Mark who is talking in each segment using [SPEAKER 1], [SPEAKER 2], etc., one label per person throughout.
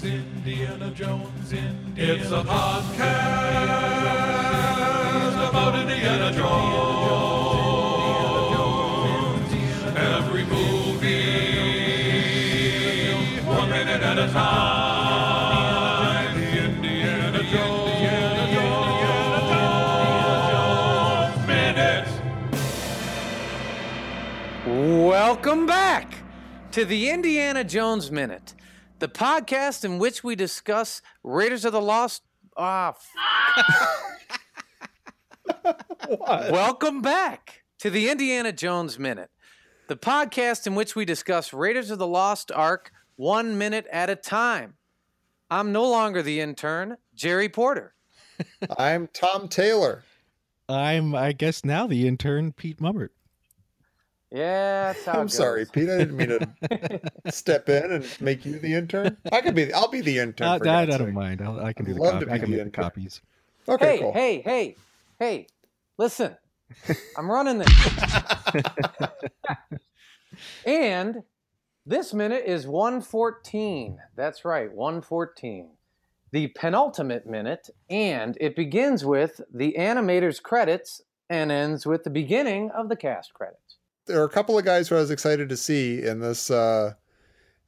[SPEAKER 1] Jones, Indiana Jones, Indiana It's a podcast about Indiana Jones. Every movie, one minute at a time. Indiana Jones, Indiana Jones, minute.
[SPEAKER 2] Welcome back to the Indiana Jones Minute, the podcast in which we discuss Raiders of the Lost. Ah, f- welcome back to the Indiana Jones Minute, the podcast in which we discuss Raiders of the Lost Ark one minute at a time. I'm no longer the intern, Jerry Porter.
[SPEAKER 3] I'm Tom Taylor.
[SPEAKER 4] I'm, I guess, now the intern, Pete Mummert.
[SPEAKER 2] Yeah, that's how
[SPEAKER 3] I'm
[SPEAKER 2] goes.
[SPEAKER 3] sorry, Pete. I didn't mean to step in and make you the intern. I could be. The, I'll be the intern.
[SPEAKER 4] Uh,
[SPEAKER 3] for
[SPEAKER 4] I, I don't
[SPEAKER 3] sake.
[SPEAKER 4] mind. I'll, I can do
[SPEAKER 3] I'd
[SPEAKER 4] the
[SPEAKER 3] love
[SPEAKER 4] copy.
[SPEAKER 3] to
[SPEAKER 4] I can
[SPEAKER 3] the
[SPEAKER 4] make the copies.
[SPEAKER 3] Okay,
[SPEAKER 2] hey,
[SPEAKER 3] cool.
[SPEAKER 2] hey, hey, hey, listen. I'm running this. and this minute is 114. That's right, 114. The penultimate minute, and it begins with the animator's credits and ends with the beginning of the cast credits.
[SPEAKER 3] There are a couple of guys who I was excited to see in this uh,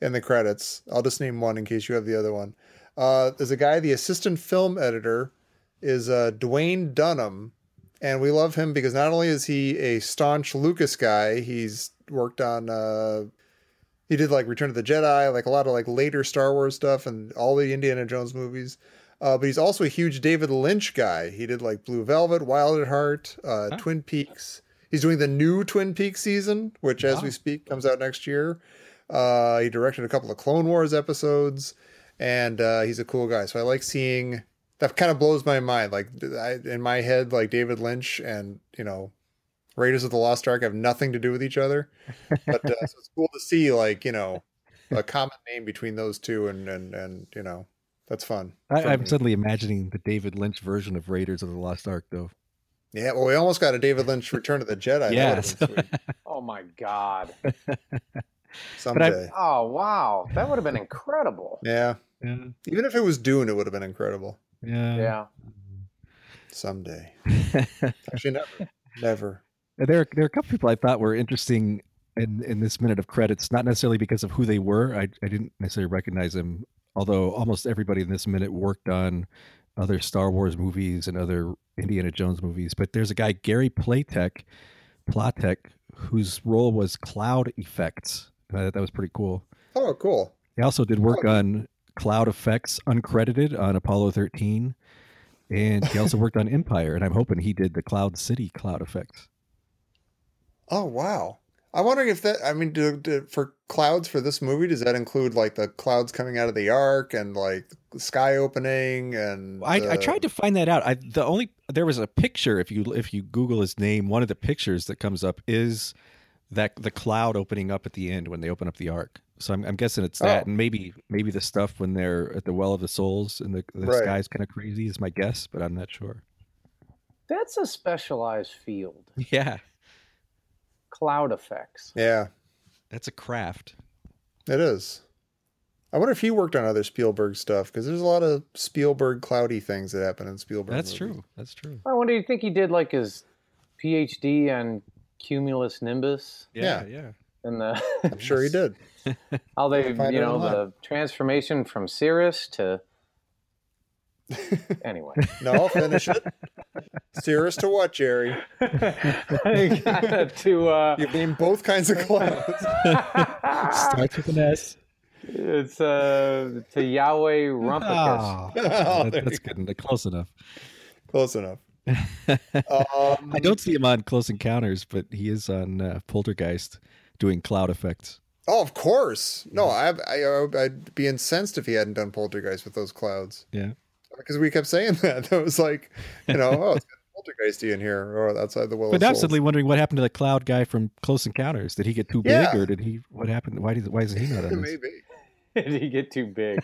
[SPEAKER 3] in the credits. I'll just name one in case you have the other one. Uh, there's a guy, the assistant film editor, is uh, Duwayne Dunham, and we love him because not only is he a staunch Lucas guy, he's worked on. Uh, he did like Return of the Jedi, like a lot of like later Star Wars stuff, and all the Indiana Jones movies. Uh, but he's also a huge David Lynch guy. He did like Blue Velvet, Wild at Heart, uh,
[SPEAKER 4] Huh.
[SPEAKER 3] Twin Peaks. He's doing the new Twin Peaks season, which, as
[SPEAKER 4] Wow.
[SPEAKER 3] we speak, comes out next year. Uh, he directed a couple of Clone Wars episodes, and uh, he's a cool guy. So I like seeing that. Kind of blows my mind. Like I, in my head, like David Lynch and you know Raiders of the Lost Ark have nothing to do with each other, but uh, so it's cool to see like you know a common name between those two, and and and you know that's fun.
[SPEAKER 4] I, I'm suddenly imagining the David Lynch version of Raiders of the Lost Ark, though.
[SPEAKER 3] Yeah, well, we almost got a David Lynch Return of the Jedi. That
[SPEAKER 4] Yeah,
[SPEAKER 3] would've been sweet.
[SPEAKER 2] Oh my God.
[SPEAKER 3] someday.
[SPEAKER 2] Oh, wow. That would have been incredible.
[SPEAKER 3] Yeah,
[SPEAKER 4] Yeah,
[SPEAKER 3] even if it was Dune, it would have been incredible.
[SPEAKER 4] yeah.
[SPEAKER 2] Yeah.
[SPEAKER 3] Someday, actually, never, never.
[SPEAKER 4] there, are, there are a couple people I thought were interesting in, in this minute of credits, not necessarily because of who they were. I, I didn't necessarily recognize them, although almost everybody in this minute worked on other Star Wars movies and other Indiana Jones movies. But there's a guy, Gary Platek, Platek, whose role was cloud effects. And I thought that was pretty cool.
[SPEAKER 3] Oh, cool.
[SPEAKER 4] He also did work on cloud effects uncredited on Apollo 13. And he also worked on Empire, and I'm hoping he did the Cloud City cloud effects.
[SPEAKER 3] Oh, wow. I'm wondering if that. I mean, do, do, for clouds for this movie, does that include like the clouds coming out of the ark and like the sky opening and?
[SPEAKER 4] I, I tried to find that out. I the only there was a picture if you if you Google his name, one of the pictures that comes up is that the cloud opening up at the end when they open up the ark. So I'm, I'm guessing it's that,
[SPEAKER 3] Oh.
[SPEAKER 4] and maybe maybe the stuff when they're at the well of the souls and the, the
[SPEAKER 3] Right.
[SPEAKER 4] sky's kind of crazy is my guess, but I'm not sure.
[SPEAKER 2] That's a specialized field.
[SPEAKER 4] Yeah,
[SPEAKER 2] Cloud effects.
[SPEAKER 3] Yeah,
[SPEAKER 4] that's a craft.
[SPEAKER 3] it is. I wonder if he worked on other Spielberg stuff because there's a lot of Spielberg cloudy things that happen in Spielberg.
[SPEAKER 4] That's
[SPEAKER 3] movies.
[SPEAKER 4] true. That's true.
[SPEAKER 2] I wonder, do you think he did like his PhD on cumulus nimbus
[SPEAKER 3] Yeah.
[SPEAKER 4] yeah.
[SPEAKER 2] and the
[SPEAKER 3] I'm sure he did.
[SPEAKER 2] how they, you know, the transformation from Cirrus to. Anyway,
[SPEAKER 3] No, finish it. Cirrus to what, Jerry?
[SPEAKER 2] to uh,
[SPEAKER 3] You've named both kinds of clouds.
[SPEAKER 4] Starts with an S.
[SPEAKER 2] it's uh to Yahweh Rumpicus.
[SPEAKER 4] Oh,
[SPEAKER 3] Oh,
[SPEAKER 4] that- that's
[SPEAKER 3] you
[SPEAKER 4] good. Close enough.
[SPEAKER 3] Close enough. Um,
[SPEAKER 4] I don't see him on Close Encounters, but he is on uh, Poltergeist doing cloud effects.
[SPEAKER 3] Oh, of course. No, I, I, I'd be incensed if he hadn't done Poltergeist with those clouds
[SPEAKER 4] Yeah.
[SPEAKER 3] Because we kept saying that. That was like, you know, oh, it's got Poltergeisty in here or outside the Will.
[SPEAKER 4] But
[SPEAKER 3] of
[SPEAKER 4] now I'm
[SPEAKER 3] Souls.
[SPEAKER 4] suddenly wondering what happened to the cloud guy from Close Encounters. Did he get too big,
[SPEAKER 3] Yeah.
[SPEAKER 4] or did he? What happened? Why did? Why isn't he not on this?
[SPEAKER 3] Maybe.
[SPEAKER 2] Did he get too big?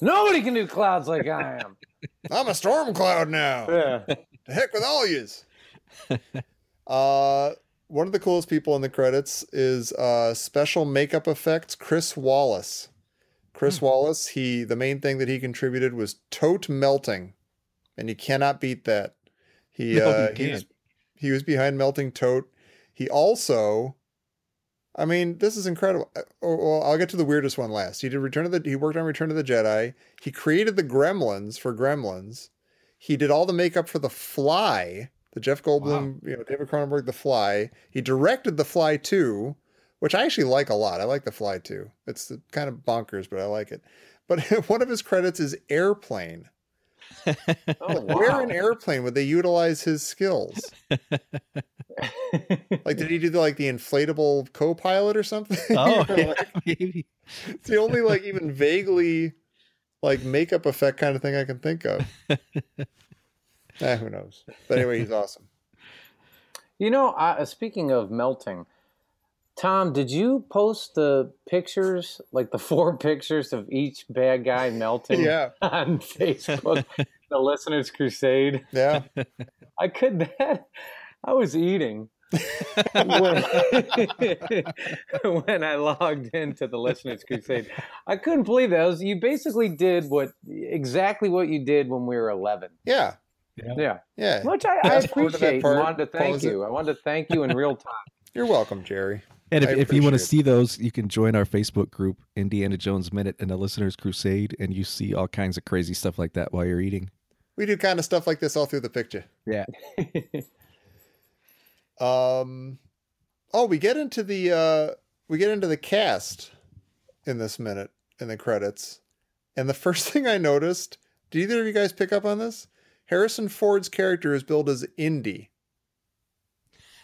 [SPEAKER 2] Nobody can do clouds like I am.
[SPEAKER 3] I'm a storm cloud now.
[SPEAKER 2] Yeah.
[SPEAKER 3] The heck with all yous. uh, one of the coolest people in the credits is uh, special makeup effects, Chris Walas. Chris Walas. He the main thing that he contributed was Toht melting, and you cannot beat that. He
[SPEAKER 4] No,
[SPEAKER 3] uh, he was, he was behind melting Toht. He also, I mean, this is incredible. Uh, oh, Well, I'll get to the weirdest one last. He did Return of the. He worked on Return of the Jedi. He created the Gremlins for Gremlins. He did all the makeup for The Fly, the Jeff Goldblum, you know, David Cronenberg, The Fly. He directed The Fly too, which I actually like a lot. I like The Fly too. It's kind of bonkers, but I like it. But one of his credits is Airplane.
[SPEAKER 2] Oh,
[SPEAKER 3] Where
[SPEAKER 2] wow.
[SPEAKER 3] in Airplane would they utilize his skills? Like, did he do the, like the inflatable co-pilot or something?
[SPEAKER 4] Oh, yeah,
[SPEAKER 3] like,
[SPEAKER 4] maybe.
[SPEAKER 3] it's the only like even vaguely like makeup effect kind of thing I can think of. eh, who knows? But anyway, he's awesome.
[SPEAKER 2] You know, uh, speaking of melting, Tom, did you post the pictures, like the four pictures of each bad guy melting
[SPEAKER 3] Yeah,
[SPEAKER 2] on Facebook, the Listeners Crusade?
[SPEAKER 3] yeah.
[SPEAKER 2] I could that. I was eating when, when I logged into the Listeners Crusade. I couldn't believe that. Was, you basically did what exactly what you did when we were 11.
[SPEAKER 3] Yeah,
[SPEAKER 2] Yeah,
[SPEAKER 3] yeah.
[SPEAKER 2] which I, I
[SPEAKER 3] Fast forward to that
[SPEAKER 2] appreciate. and
[SPEAKER 3] part,
[SPEAKER 2] wanted to thank
[SPEAKER 3] pause it.
[SPEAKER 2] you. I wanted to thank you in real time.
[SPEAKER 3] You're welcome, Jerry.
[SPEAKER 4] And if, if you want to see those, you can join our Facebook group, Indiana Jones Minute and the Listeners Crusade, and you see all kinds of crazy stuff like that while you're eating.
[SPEAKER 3] We do kind of stuff like this all through the picture.
[SPEAKER 4] Yeah.
[SPEAKER 3] Um, oh, we get into the uh, we get into the cast in this minute in the credits, and the first thing I noticed. Did either of you guys pick up on this? Harrison Ford's character is billed as Indy.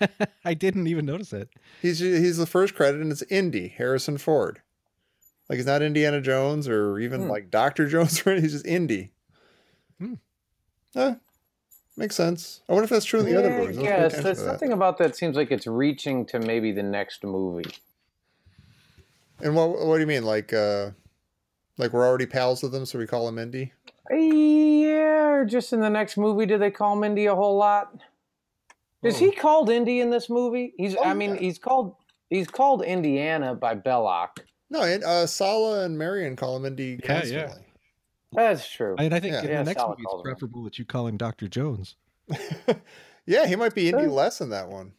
[SPEAKER 4] I didn't even notice it.
[SPEAKER 3] He's he's the first credit, and it's Indy Harrison Ford. Like he's not Indiana Jones or even
[SPEAKER 2] Hmm.
[SPEAKER 3] like Doctor Jones or anything. He's just Indy.
[SPEAKER 4] Hmm.
[SPEAKER 3] Eh, makes sense. I wonder if that's true in the other movies. Let's
[SPEAKER 2] Yes, there's
[SPEAKER 3] to that.
[SPEAKER 2] something about that seems like it's reaching to maybe the next movie.
[SPEAKER 3] And what what do you mean? Like uh like we're already pals with them, so we call him Indy?
[SPEAKER 2] Yeah, or just in the next movie, do they call him Indy a whole lot? Is
[SPEAKER 3] Oh.
[SPEAKER 2] he called Indy in this movie? He's.
[SPEAKER 3] Oh,
[SPEAKER 2] I mean,
[SPEAKER 3] yeah.
[SPEAKER 2] he's called. He's called Indiana by Belloq.
[SPEAKER 3] No, and uh Sallah and Marion call him Indy
[SPEAKER 4] Yeah, yeah.
[SPEAKER 3] constantly.
[SPEAKER 2] That's true.
[SPEAKER 4] And I think
[SPEAKER 3] Yeah.
[SPEAKER 4] in
[SPEAKER 2] Yeah,
[SPEAKER 4] the next
[SPEAKER 2] Sal
[SPEAKER 4] movie, it's
[SPEAKER 2] calls him.
[SPEAKER 4] preferable that you call him Dr. Jones.
[SPEAKER 3] Yeah, he might be Indy
[SPEAKER 2] Sure.
[SPEAKER 3] less in that one.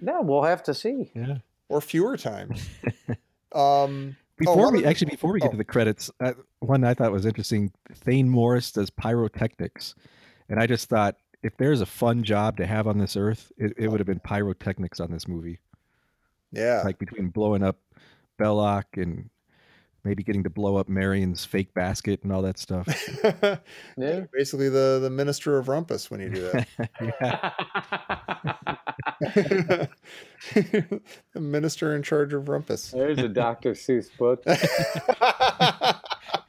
[SPEAKER 2] yeah, we'll have to see.
[SPEAKER 4] Yeah.
[SPEAKER 3] Or fewer times. um
[SPEAKER 4] Before
[SPEAKER 3] one
[SPEAKER 4] we actually before we get
[SPEAKER 3] oh.
[SPEAKER 4] to the credits, uh, one I thought was interesting. Thaine Morris does pyrotechnics, and I just thought if there's a fun job to have on this earth, it, it would have been pyrotechnics on this movie.
[SPEAKER 3] yeah.
[SPEAKER 4] Like between blowing up Belloq and maybe getting to blow up Marion's fake basket and all that stuff.
[SPEAKER 2] Yeah.
[SPEAKER 3] Basically the the minister of rumpus when you do that. the minister in charge of rumpus.
[SPEAKER 2] There's a Dr. Seuss book.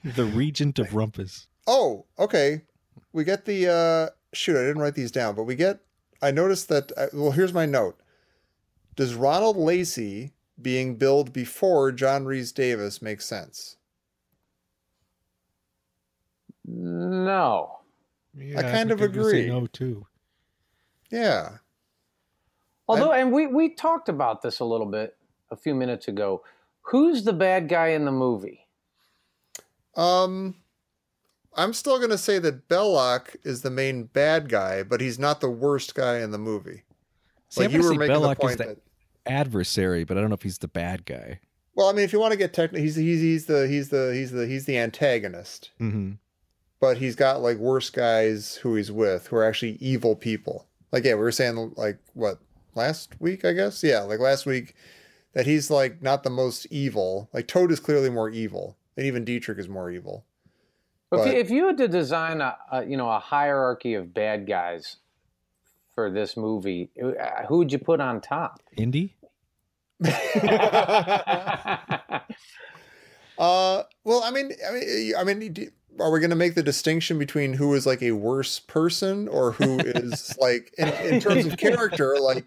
[SPEAKER 4] the Regent of Rumpus.
[SPEAKER 3] Oh, okay. We get the uh shoot, I didn't write these down, but we get I noticed that uh, well, here's my note. Does Ronald Lacey being billed before John Rhys-Davies make sense?
[SPEAKER 2] No.
[SPEAKER 4] Yeah,
[SPEAKER 3] kind of
[SPEAKER 4] I'm
[SPEAKER 3] agree.
[SPEAKER 4] No, too.
[SPEAKER 3] Yeah.
[SPEAKER 2] Although, and we we talked about this a little bit a few minutes ago. Who's the bad guy in the movie?
[SPEAKER 3] Um I'm still going to say that Belloq is the main bad guy, but he's not the worst guy in the movie.
[SPEAKER 4] See,
[SPEAKER 3] like
[SPEAKER 4] I'm
[SPEAKER 3] you were making
[SPEAKER 4] Belloq
[SPEAKER 3] the point
[SPEAKER 4] the
[SPEAKER 3] that
[SPEAKER 4] adversary, but I don't know if he's the bad guy.
[SPEAKER 3] Well, I mean, if you want to get technical, he's he's he's the he's the he's the he's the antagonist.
[SPEAKER 4] hmm
[SPEAKER 3] but he's got like worse guys who he's with who are actually evil people. Like yeah, we were saying like what last week, I guess. Yeah, like last week that he's like not the most evil. Like Toht is clearly more evil, and even Dietrich is more evil.
[SPEAKER 2] If,
[SPEAKER 3] But-
[SPEAKER 2] you, if you had to design a, a you know a hierarchy of bad guys for this movie, uh, who would you put on top?
[SPEAKER 4] Indy?
[SPEAKER 3] Uh, well, I mean, I mean, I mean, are we going to make the distinction between who is like a worse person or who is like in, in terms of character? Like,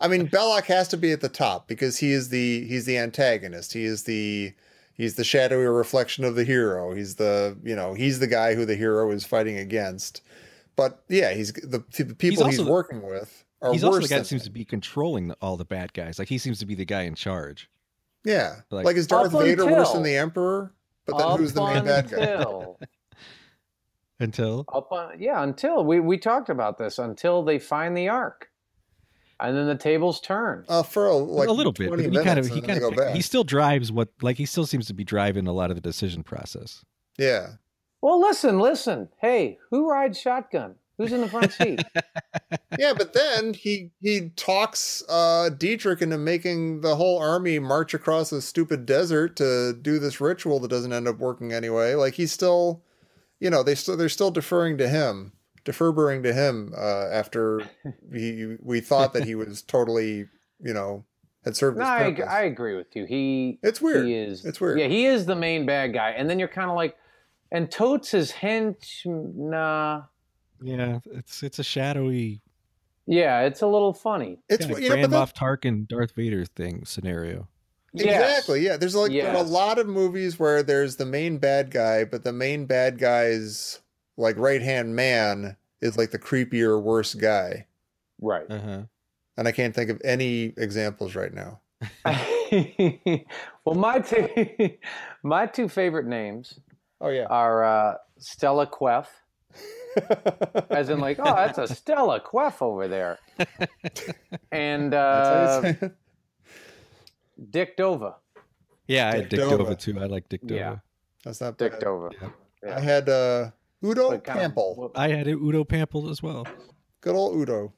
[SPEAKER 3] I mean, Belloq has to be at the top because he is the he's the antagonist. He is the he's the shadowy reflection of the hero. He's the you know he's the guy who the hero is fighting against. But yeah, he's the, the people he's,
[SPEAKER 4] also the-
[SPEAKER 3] working with are
[SPEAKER 4] He's
[SPEAKER 3] worse
[SPEAKER 4] also the guy
[SPEAKER 3] than
[SPEAKER 4] that seems to be controlling all the bad guys. Like he seems to be the guy in charge.
[SPEAKER 3] Yeah,
[SPEAKER 4] Like-
[SPEAKER 3] like, is Darth
[SPEAKER 2] Up
[SPEAKER 3] Vader worse than the Emperor? But then who's the main bad guy?
[SPEAKER 2] until,
[SPEAKER 4] Until
[SPEAKER 2] up on, yeah, until we we talked about this until they find the ark, and then the tables turn.
[SPEAKER 3] Uh, for a, like
[SPEAKER 4] a little bit. But he kind of he kind of
[SPEAKER 3] go back.
[SPEAKER 4] he still drives what like he still seems to be driving a lot of the decision process.
[SPEAKER 3] yeah.
[SPEAKER 2] well, listen, listen. Hey, who rides shotgun? Who's in the front seat?
[SPEAKER 3] yeah, but then he he talks uh Dietrich into making the whole army march across a stupid desert to do this ritual that doesn't end up working anyway. Like he's still, you know, they still they're still deferring to him, deferring to him uh, after he we thought that he was totally, you know, had served
[SPEAKER 2] no,
[SPEAKER 3] his
[SPEAKER 2] I, ag-
[SPEAKER 3] purpose.
[SPEAKER 2] I agree with you. He
[SPEAKER 3] It's weird.
[SPEAKER 2] He is.
[SPEAKER 3] It's weird.
[SPEAKER 2] Yeah, he is the main bad guy, and then you're kind of like, and Totes is hench. Nah.
[SPEAKER 4] Yeah, it's it's a shadowy
[SPEAKER 2] Yeah, it's a little funny.
[SPEAKER 3] it's
[SPEAKER 4] kind of
[SPEAKER 3] you know, but
[SPEAKER 4] Grand
[SPEAKER 3] that-
[SPEAKER 4] Moff Tarkin Darth Vader thing scenario.
[SPEAKER 2] Yes.
[SPEAKER 3] Exactly. Yeah. There's like there are a lot of movies where there's the main bad guy, but the main bad guy's like right hand man is like the creepier, worse guy.
[SPEAKER 2] Right.
[SPEAKER 4] Uh-huh.
[SPEAKER 3] And I can't think of any examples right now.
[SPEAKER 2] well, my two my two favorite names
[SPEAKER 3] Oh yeah.
[SPEAKER 2] are uh, Stella Queff, as in like, oh, that's a Stella Queff over there, and uh,
[SPEAKER 3] That's how you say it.
[SPEAKER 2] Dick Dova.
[SPEAKER 4] Yeah, I had
[SPEAKER 3] Dick
[SPEAKER 4] Dick
[SPEAKER 3] Dova.
[SPEAKER 4] Dova too. I like Dick Dova.
[SPEAKER 2] Yeah.
[SPEAKER 3] That's not
[SPEAKER 2] Dick
[SPEAKER 3] bad.
[SPEAKER 2] Dova.
[SPEAKER 4] Yeah.
[SPEAKER 3] I had uh Udo
[SPEAKER 2] But kind of-
[SPEAKER 4] I had it, Udo Pample as well.
[SPEAKER 3] Good old Udo.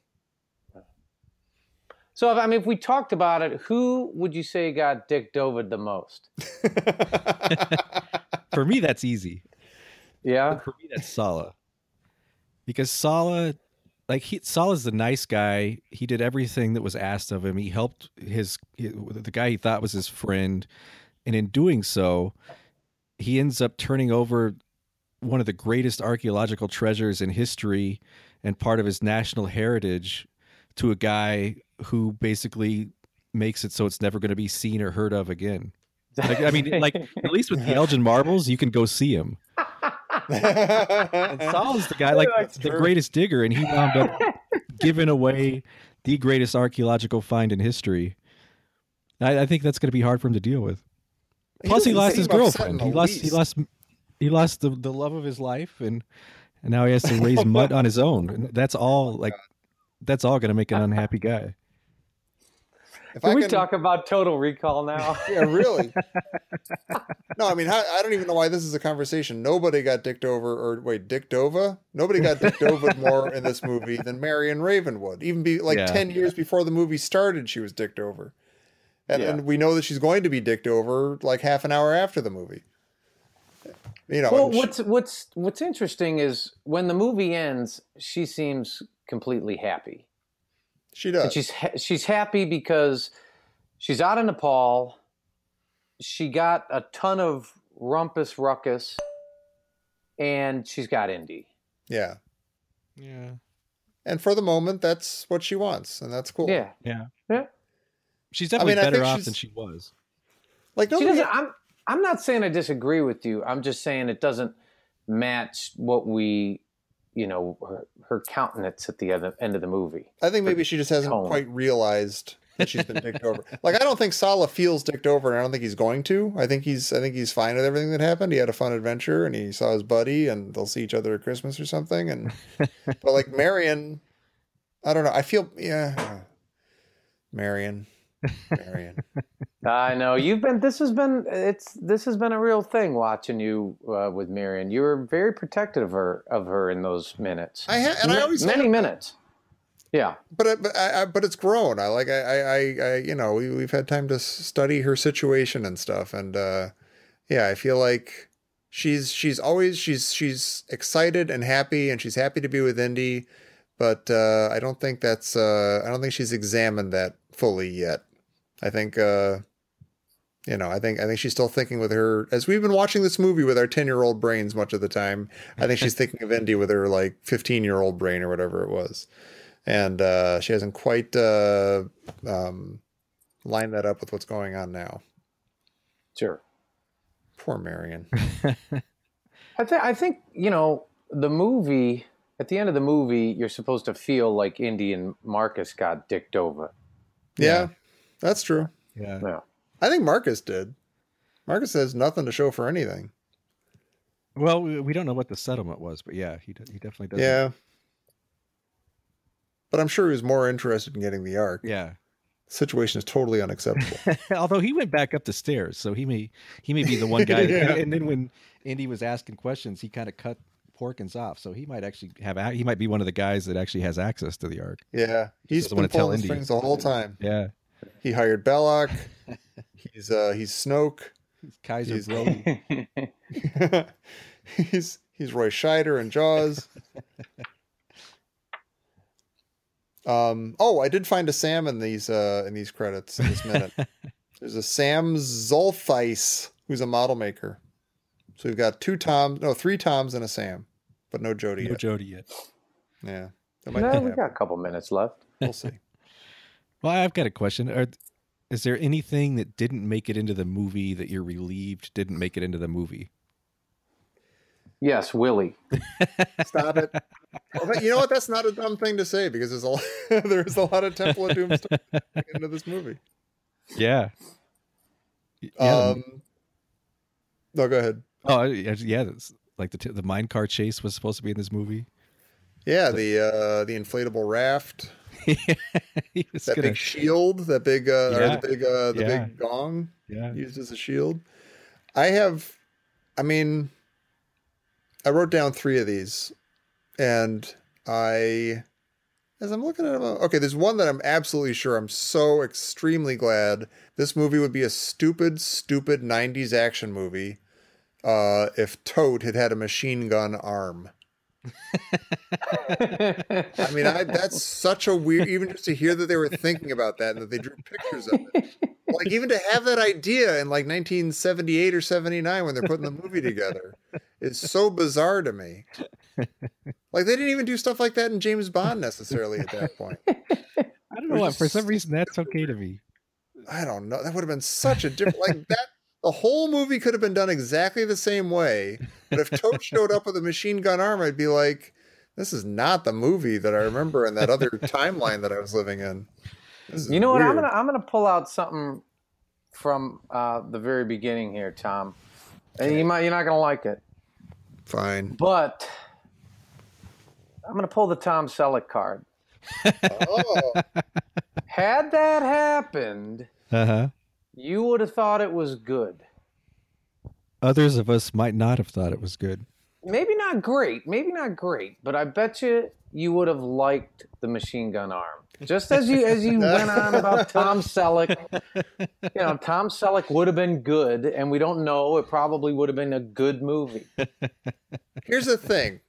[SPEAKER 2] So, if, I mean, if we talked about it, who would you say got Dick Dova the most?
[SPEAKER 4] For me, that's easy.
[SPEAKER 2] Yeah.
[SPEAKER 4] For me, that's Sallah. Because Sallah, like he, Sallah's the nice guy. He did everything that was asked of him. He helped his, the guy he thought was his friend, and in doing so, he ends up turning over one of the greatest archaeological treasures in history and part of his national heritage to a guy who basically makes it so it's never going to be seen or heard of again. Like, I mean, like at least with the Elgin marbles, you can go see him. And Sallah's the guy, like
[SPEAKER 3] That's
[SPEAKER 4] the
[SPEAKER 3] true.
[SPEAKER 4] greatest digger, and he wound up giving away the greatest archaeological find in history. I, I think that's going to be hard for him to deal with. Plus, he
[SPEAKER 3] doesn't
[SPEAKER 4] lost his girlfriend. He lost. He lost. He lost the, the love of his life, and and now he has to raise oh, mud on his own. And that's oh, all. Like that's all going to make an unhappy guy.
[SPEAKER 3] If
[SPEAKER 2] Can
[SPEAKER 3] I
[SPEAKER 2] we
[SPEAKER 3] can,
[SPEAKER 2] talk about Total Recall now?
[SPEAKER 3] Yeah, really. no, I mean, I, I don't even know why this is a conversation. Nobody got dicked over, or wait, Dick Dova? Nobody got dicked over more in this movie than Marion Ravenwood. Even be like
[SPEAKER 4] Yeah.
[SPEAKER 3] 10 years before the movie started, she was dicked over. And,
[SPEAKER 2] Yeah.
[SPEAKER 3] and we know that she's going to be dicked over like half an hour after the movie. You know,
[SPEAKER 2] well,
[SPEAKER 3] she-
[SPEAKER 2] what's what's what's interesting is when the movie ends, she seems completely happy.
[SPEAKER 3] she
[SPEAKER 2] And
[SPEAKER 3] does.
[SPEAKER 2] she's ha- she's happy because she's out in Nepal. She got a ton of rumpus ruckus, and she's got Indy.
[SPEAKER 3] Yeah.
[SPEAKER 4] Yeah.
[SPEAKER 3] And for the moment, that's what she wants. And that's cool.
[SPEAKER 2] Yeah,
[SPEAKER 4] Yeah.
[SPEAKER 2] yeah.
[SPEAKER 4] She's definitely
[SPEAKER 3] mean,
[SPEAKER 4] better off than she was.
[SPEAKER 3] Like,
[SPEAKER 2] She doesn't. I'm I'm not saying I disagree with you. I'm just saying it doesn't match what we, you know, her, her countenance at the other end of the movie.
[SPEAKER 3] I think maybe she just hasn't
[SPEAKER 2] tone.
[SPEAKER 3] quite realized that she's been dicked over. Like I don't think Sallah feels dicked over, and I don't think he's going to. I think he's I think he's fine with everything that happened. He had a fun adventure, and he saw his buddy, and they'll see each other at Christmas or something. And but like Marion, I don't know. I feel yeah, Marion, Marion.
[SPEAKER 2] I know you've been. This has been. It's this has been a real thing watching you uh, with Marion. You were very protective of her of her in those minutes.
[SPEAKER 3] I ha- and I always
[SPEAKER 2] many
[SPEAKER 3] have
[SPEAKER 2] minutes. Yeah,
[SPEAKER 3] but I, but I, I, but it's grown. I like I, I I I you know we we've had time to study her situation and stuff, and uh, yeah, I feel like she's she's always she's she's excited and happy, and she's happy to be with Indy, but uh, I don't think that's uh, I don't think she's examined that fully yet. I think uh, you know I think I think she's still thinking with her as we've been watching this movie with our ten year old brains much of the time. I think she's thinking of Indy with her like fifteen year old brain or whatever it was and uh, she hasn't quite uh, um, lined that up with what's going on now.
[SPEAKER 2] sure.
[SPEAKER 3] Poor Marion.
[SPEAKER 2] I think I think you know the movie. At the end of the movie, you're supposed to feel like Indy and Marcus got dicked over.
[SPEAKER 3] Yeah,
[SPEAKER 4] Yeah.
[SPEAKER 3] That's true.
[SPEAKER 4] Yeah.
[SPEAKER 2] Yeah.
[SPEAKER 3] I think Marcus did. Marcus has nothing to show for anything.
[SPEAKER 4] Well, we, we don't know what the settlement was, but yeah, he d- he definitely does.
[SPEAKER 3] Yeah. But I'm sure he was more interested in getting the ark.
[SPEAKER 4] Yeah.
[SPEAKER 3] Situation is totally unacceptable.
[SPEAKER 4] Although he went back up the stairs, so he may he may be the one guy.
[SPEAKER 3] Yeah.
[SPEAKER 4] that, and then when Andy was asking questions, he kind of cut Porkins off, so he might actually have he might be one of the guys that actually has access to the ark.
[SPEAKER 3] yeah. He's
[SPEAKER 4] doesn't
[SPEAKER 3] been
[SPEAKER 4] wanna
[SPEAKER 3] pulling strings the whole time.
[SPEAKER 4] Yeah,
[SPEAKER 3] He hired Belloq. he's uh he's Snoke.
[SPEAKER 4] he's Kaiser
[SPEAKER 3] He's-
[SPEAKER 4] Brody.
[SPEAKER 3] he's he's Roy Scheider and Jaws. Um oh, I did find a Sam in these uh in these credits in this minute. There's a Sam Zoltheis who's a model maker. So we've got two Toms, no, three Toms and a Sam, but no Jody
[SPEAKER 4] no
[SPEAKER 3] yet.
[SPEAKER 4] Jody yet.
[SPEAKER 3] Yeah. That
[SPEAKER 2] no, we
[SPEAKER 3] happen.
[SPEAKER 2] got a couple minutes left.
[SPEAKER 3] We'll see.
[SPEAKER 4] Well, I've got a question. Are, is there anything that didn't make it into the movie that you're relieved didn't make it into the movie?
[SPEAKER 2] Yes, Willie.
[SPEAKER 3] Stop it. Well, you know what? That's not a dumb thing to say because there's a lot, there's a lot of Temple of Doom stuff into this movie.
[SPEAKER 4] Yeah. Yeah.
[SPEAKER 3] Um, no, go ahead.
[SPEAKER 4] oh, I- I- yeah. That's, like the t- the mine car chase was supposed to be in this movie.
[SPEAKER 3] Yeah, the uh, the inflatable raft,
[SPEAKER 4] he was
[SPEAKER 3] that
[SPEAKER 4] gonna,
[SPEAKER 3] big shield, that big uh, or
[SPEAKER 4] Yeah.
[SPEAKER 3] the big uh, the
[SPEAKER 4] Yeah.
[SPEAKER 3] big gong
[SPEAKER 4] yeah.
[SPEAKER 3] used as a shield. I have, I mean, I wrote down three of these, and I, as I'm looking at them, okay, there's one that I'm absolutely sure I'm so extremely glad this movie would be a stupid, stupid '90s action movie, uh, if Toht had had a machine gun arm. I mean, I, that's such a weird. Even just to hear that they were thinking about that and that they drew pictures of it, like even to have that idea in like 1978 or 79 when they're putting the movie together, is so bizarre to me. Like they didn't even do stuff like that in James Bond necessarily at that point.
[SPEAKER 4] I don't know why. For some reason, that's okay to me.
[SPEAKER 3] I don't know. That would have been such a different. Like that, the whole movie could have been done exactly the same way. But if Toht showed up with a machine gun arm, I'd be like, "This is not the movie that I remember in that other timeline that I was living in."
[SPEAKER 2] You know what? I'm gonna I'm gonna pull out something from uh, the very beginning here, Tom. And you might you're not gonna like it,
[SPEAKER 3] Fine.
[SPEAKER 2] but I'm gonna pull the Tom Selleck card.
[SPEAKER 3] Oh,
[SPEAKER 2] Had that happened,
[SPEAKER 4] Uh huh.
[SPEAKER 2] You would have thought it was good.
[SPEAKER 4] Others of us might not have thought it was good.
[SPEAKER 2] Maybe not great, maybe not great, but I bet you you would have liked the machine gun arm. Just as you as you went on about Tom Selleck, you know, Tom Selleck would have been good, and we don't know. It probably would have been a good movie.
[SPEAKER 3] here's the thing,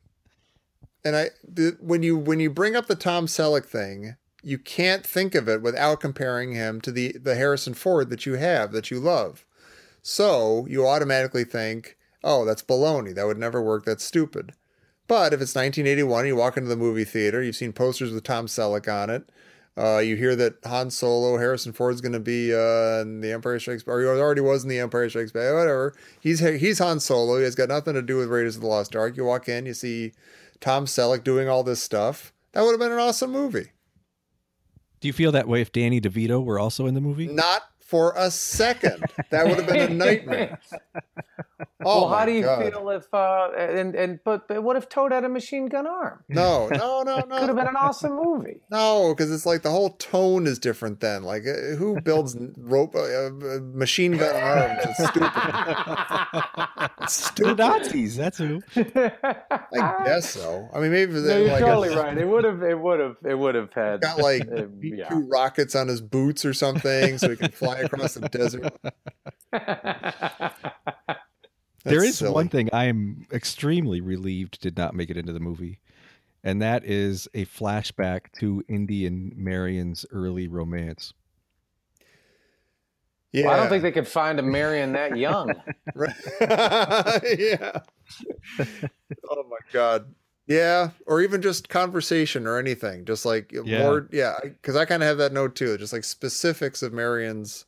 [SPEAKER 3] and I the, when you when you bring up the Tom Selleck thing, you can't think of it without comparing him to the the Harrison Ford that you have that you love. So you automatically think, "Oh, that's baloney. That would never work. That's stupid." But if it's 1981, you walk into the movie theater, you've seen posters with Tom Selleck on it. Uh, you hear that Han Solo, Harrison Ford's going to be uh, in The Empire Strikes Back, or he already was in The Empire Strikes Back, whatever. He's he's Han Solo. He has got nothing to do with Raiders of the Lost Ark. You walk in, you see Tom Selleck doing all this stuff. That would have been an awesome movie.
[SPEAKER 4] Do you feel that way if Danny DeVito were also in the movie?
[SPEAKER 3] Not for a second. That would have been a nightmare. Oh
[SPEAKER 2] well, how do you
[SPEAKER 3] God.
[SPEAKER 2] feel if uh, and and but, but what if Toht had a machine gun arm?
[SPEAKER 3] No, no, no, no.
[SPEAKER 2] Could have been an awesome movie.
[SPEAKER 3] No, because it's like the whole tone is different then. Like, uh, who builds rope, uh, uh, machine gun arms? It's stupid. It's
[SPEAKER 4] The
[SPEAKER 3] stupid.
[SPEAKER 4] Nazis. That's who.
[SPEAKER 3] I guess so. I mean, maybe
[SPEAKER 2] No,
[SPEAKER 3] they
[SPEAKER 2] you're
[SPEAKER 3] like
[SPEAKER 2] totally right. It would have. It would have. It would have had.
[SPEAKER 3] got like
[SPEAKER 2] uh, yeah.
[SPEAKER 3] two rockets on his boots or something, so he can fly across the desert.
[SPEAKER 4] there
[SPEAKER 3] That's
[SPEAKER 4] is
[SPEAKER 3] silly.
[SPEAKER 4] one thing I am extremely relieved did not make it into the movie, and that is a flashback to Indy and Marion's early romance.
[SPEAKER 3] Yeah,
[SPEAKER 2] Well, I don't think they could find a Marion that young.
[SPEAKER 3] Yeah. oh my god. Yeah, or even just conversation or anything. Just like
[SPEAKER 4] Yeah.
[SPEAKER 3] more. Yeah, because I kind of have that note too. Just like specifics of Marion's.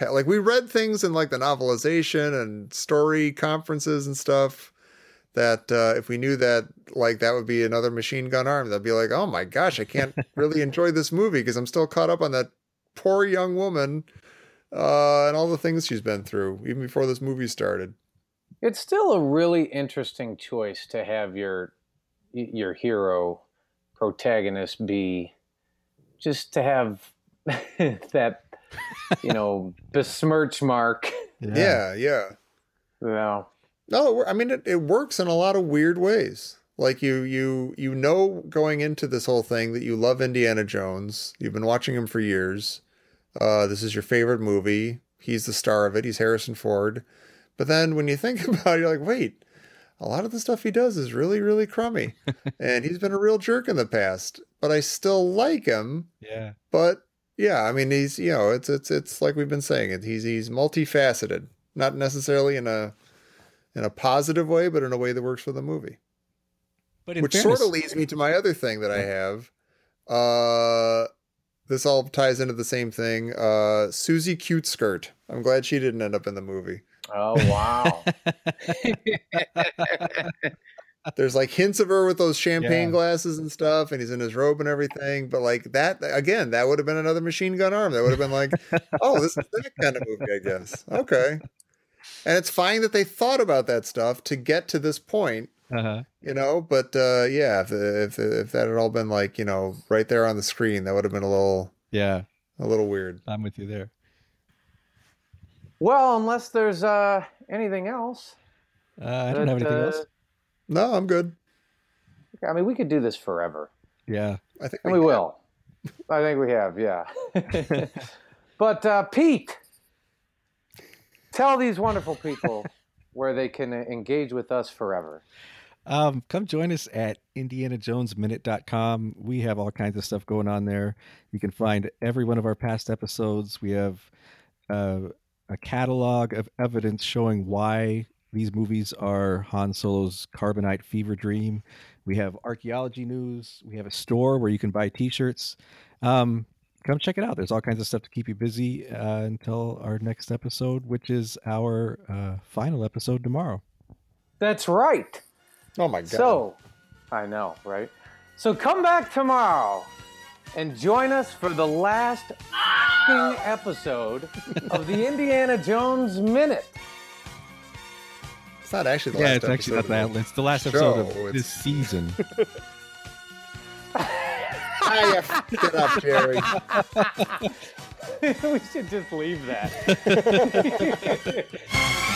[SPEAKER 3] Like we read things in like the novelization and story conferences and stuff. That uh, if we knew that like that would be another machine gun arm, that'd be like, oh my gosh, I can't really enjoy this movie because I'm still caught up on that poor young woman uh, and all the things she's been through even before this movie started.
[SPEAKER 2] it's still a really interesting choice to have your your hero protagonist be just to have that you know besmirch mark
[SPEAKER 3] Yeah, yeah.
[SPEAKER 2] you know
[SPEAKER 3] No, I mean it, it works in a lot of weird ways. Like you you you know going into this whole thing that you love Indiana Jones. You've been watching him for years. Uh, this is your favorite movie. He's the star of it. He's Harrison Ford. But then when you think about it, you're like, wait, a lot of the stuff he does is really, really crummy. and he's been a real jerk in the past. But I still like him.
[SPEAKER 4] Yeah.
[SPEAKER 3] But yeah, I mean he's you know, it's it's it's like we've been saying it. He's he's multifaceted. Not necessarily in a in a positive way, but in a way that works for the movie.
[SPEAKER 4] But in
[SPEAKER 3] Which
[SPEAKER 4] fairness,
[SPEAKER 3] sort of leads me to my other thing that I have. Uh this all ties into the same thing. Uh Susie Cute Skirt. I'm glad she didn't end up in the movie.
[SPEAKER 2] oh wow
[SPEAKER 3] There's like hints of her with those champagne
[SPEAKER 4] Yeah.
[SPEAKER 3] glasses and stuff, and he's in his robe and everything. But like that again, that would have been another machine gun arm. That would have been like, oh, this is that kind of movie, I guess. Okay. And it's fine that they thought about that stuff to get to this point,
[SPEAKER 4] uh-huh.
[SPEAKER 3] you know. But uh, yeah, if, if if that had all been like you know right there on the screen, that would have been a little
[SPEAKER 4] Yeah,
[SPEAKER 3] a little weird.
[SPEAKER 4] I'm with you there.
[SPEAKER 2] well unless there's uh anything else
[SPEAKER 4] Uh, I don't have anything
[SPEAKER 2] uh,
[SPEAKER 4] else.
[SPEAKER 3] No, I'm good.
[SPEAKER 2] i mean we could do this forever
[SPEAKER 4] Yeah.
[SPEAKER 3] I think
[SPEAKER 2] and we
[SPEAKER 3] can.
[SPEAKER 2] will i think we have yeah but uh pete tell these wonderful people where they can uh, engage with us forever
[SPEAKER 4] Um, come join us at indianajonesminute.com. We have all kinds of stuff going on there. You can find every one of our past episodes. We have uh, a catalog of evidence showing why these movies are Han Solo's carbonite fever dream. We have archaeology news. We have a store where you can buy t-shirts. Um, come check it out. There's all kinds of stuff to keep you busy uh, until our next episode, which is our uh, final episode tomorrow.
[SPEAKER 2] that's right
[SPEAKER 3] Oh my god.
[SPEAKER 2] So, I know, right? So come back tomorrow and join us for the last f***ing episode of the Indiana Jones Minute.
[SPEAKER 3] It's not actually the
[SPEAKER 4] yeah,
[SPEAKER 3] last
[SPEAKER 4] it's actually not
[SPEAKER 3] episode
[SPEAKER 4] that. It's the last
[SPEAKER 3] show.
[SPEAKER 4] episode of
[SPEAKER 3] It's-
[SPEAKER 4] this season.
[SPEAKER 3] You f- it up, Jerry.
[SPEAKER 2] we should just leave that.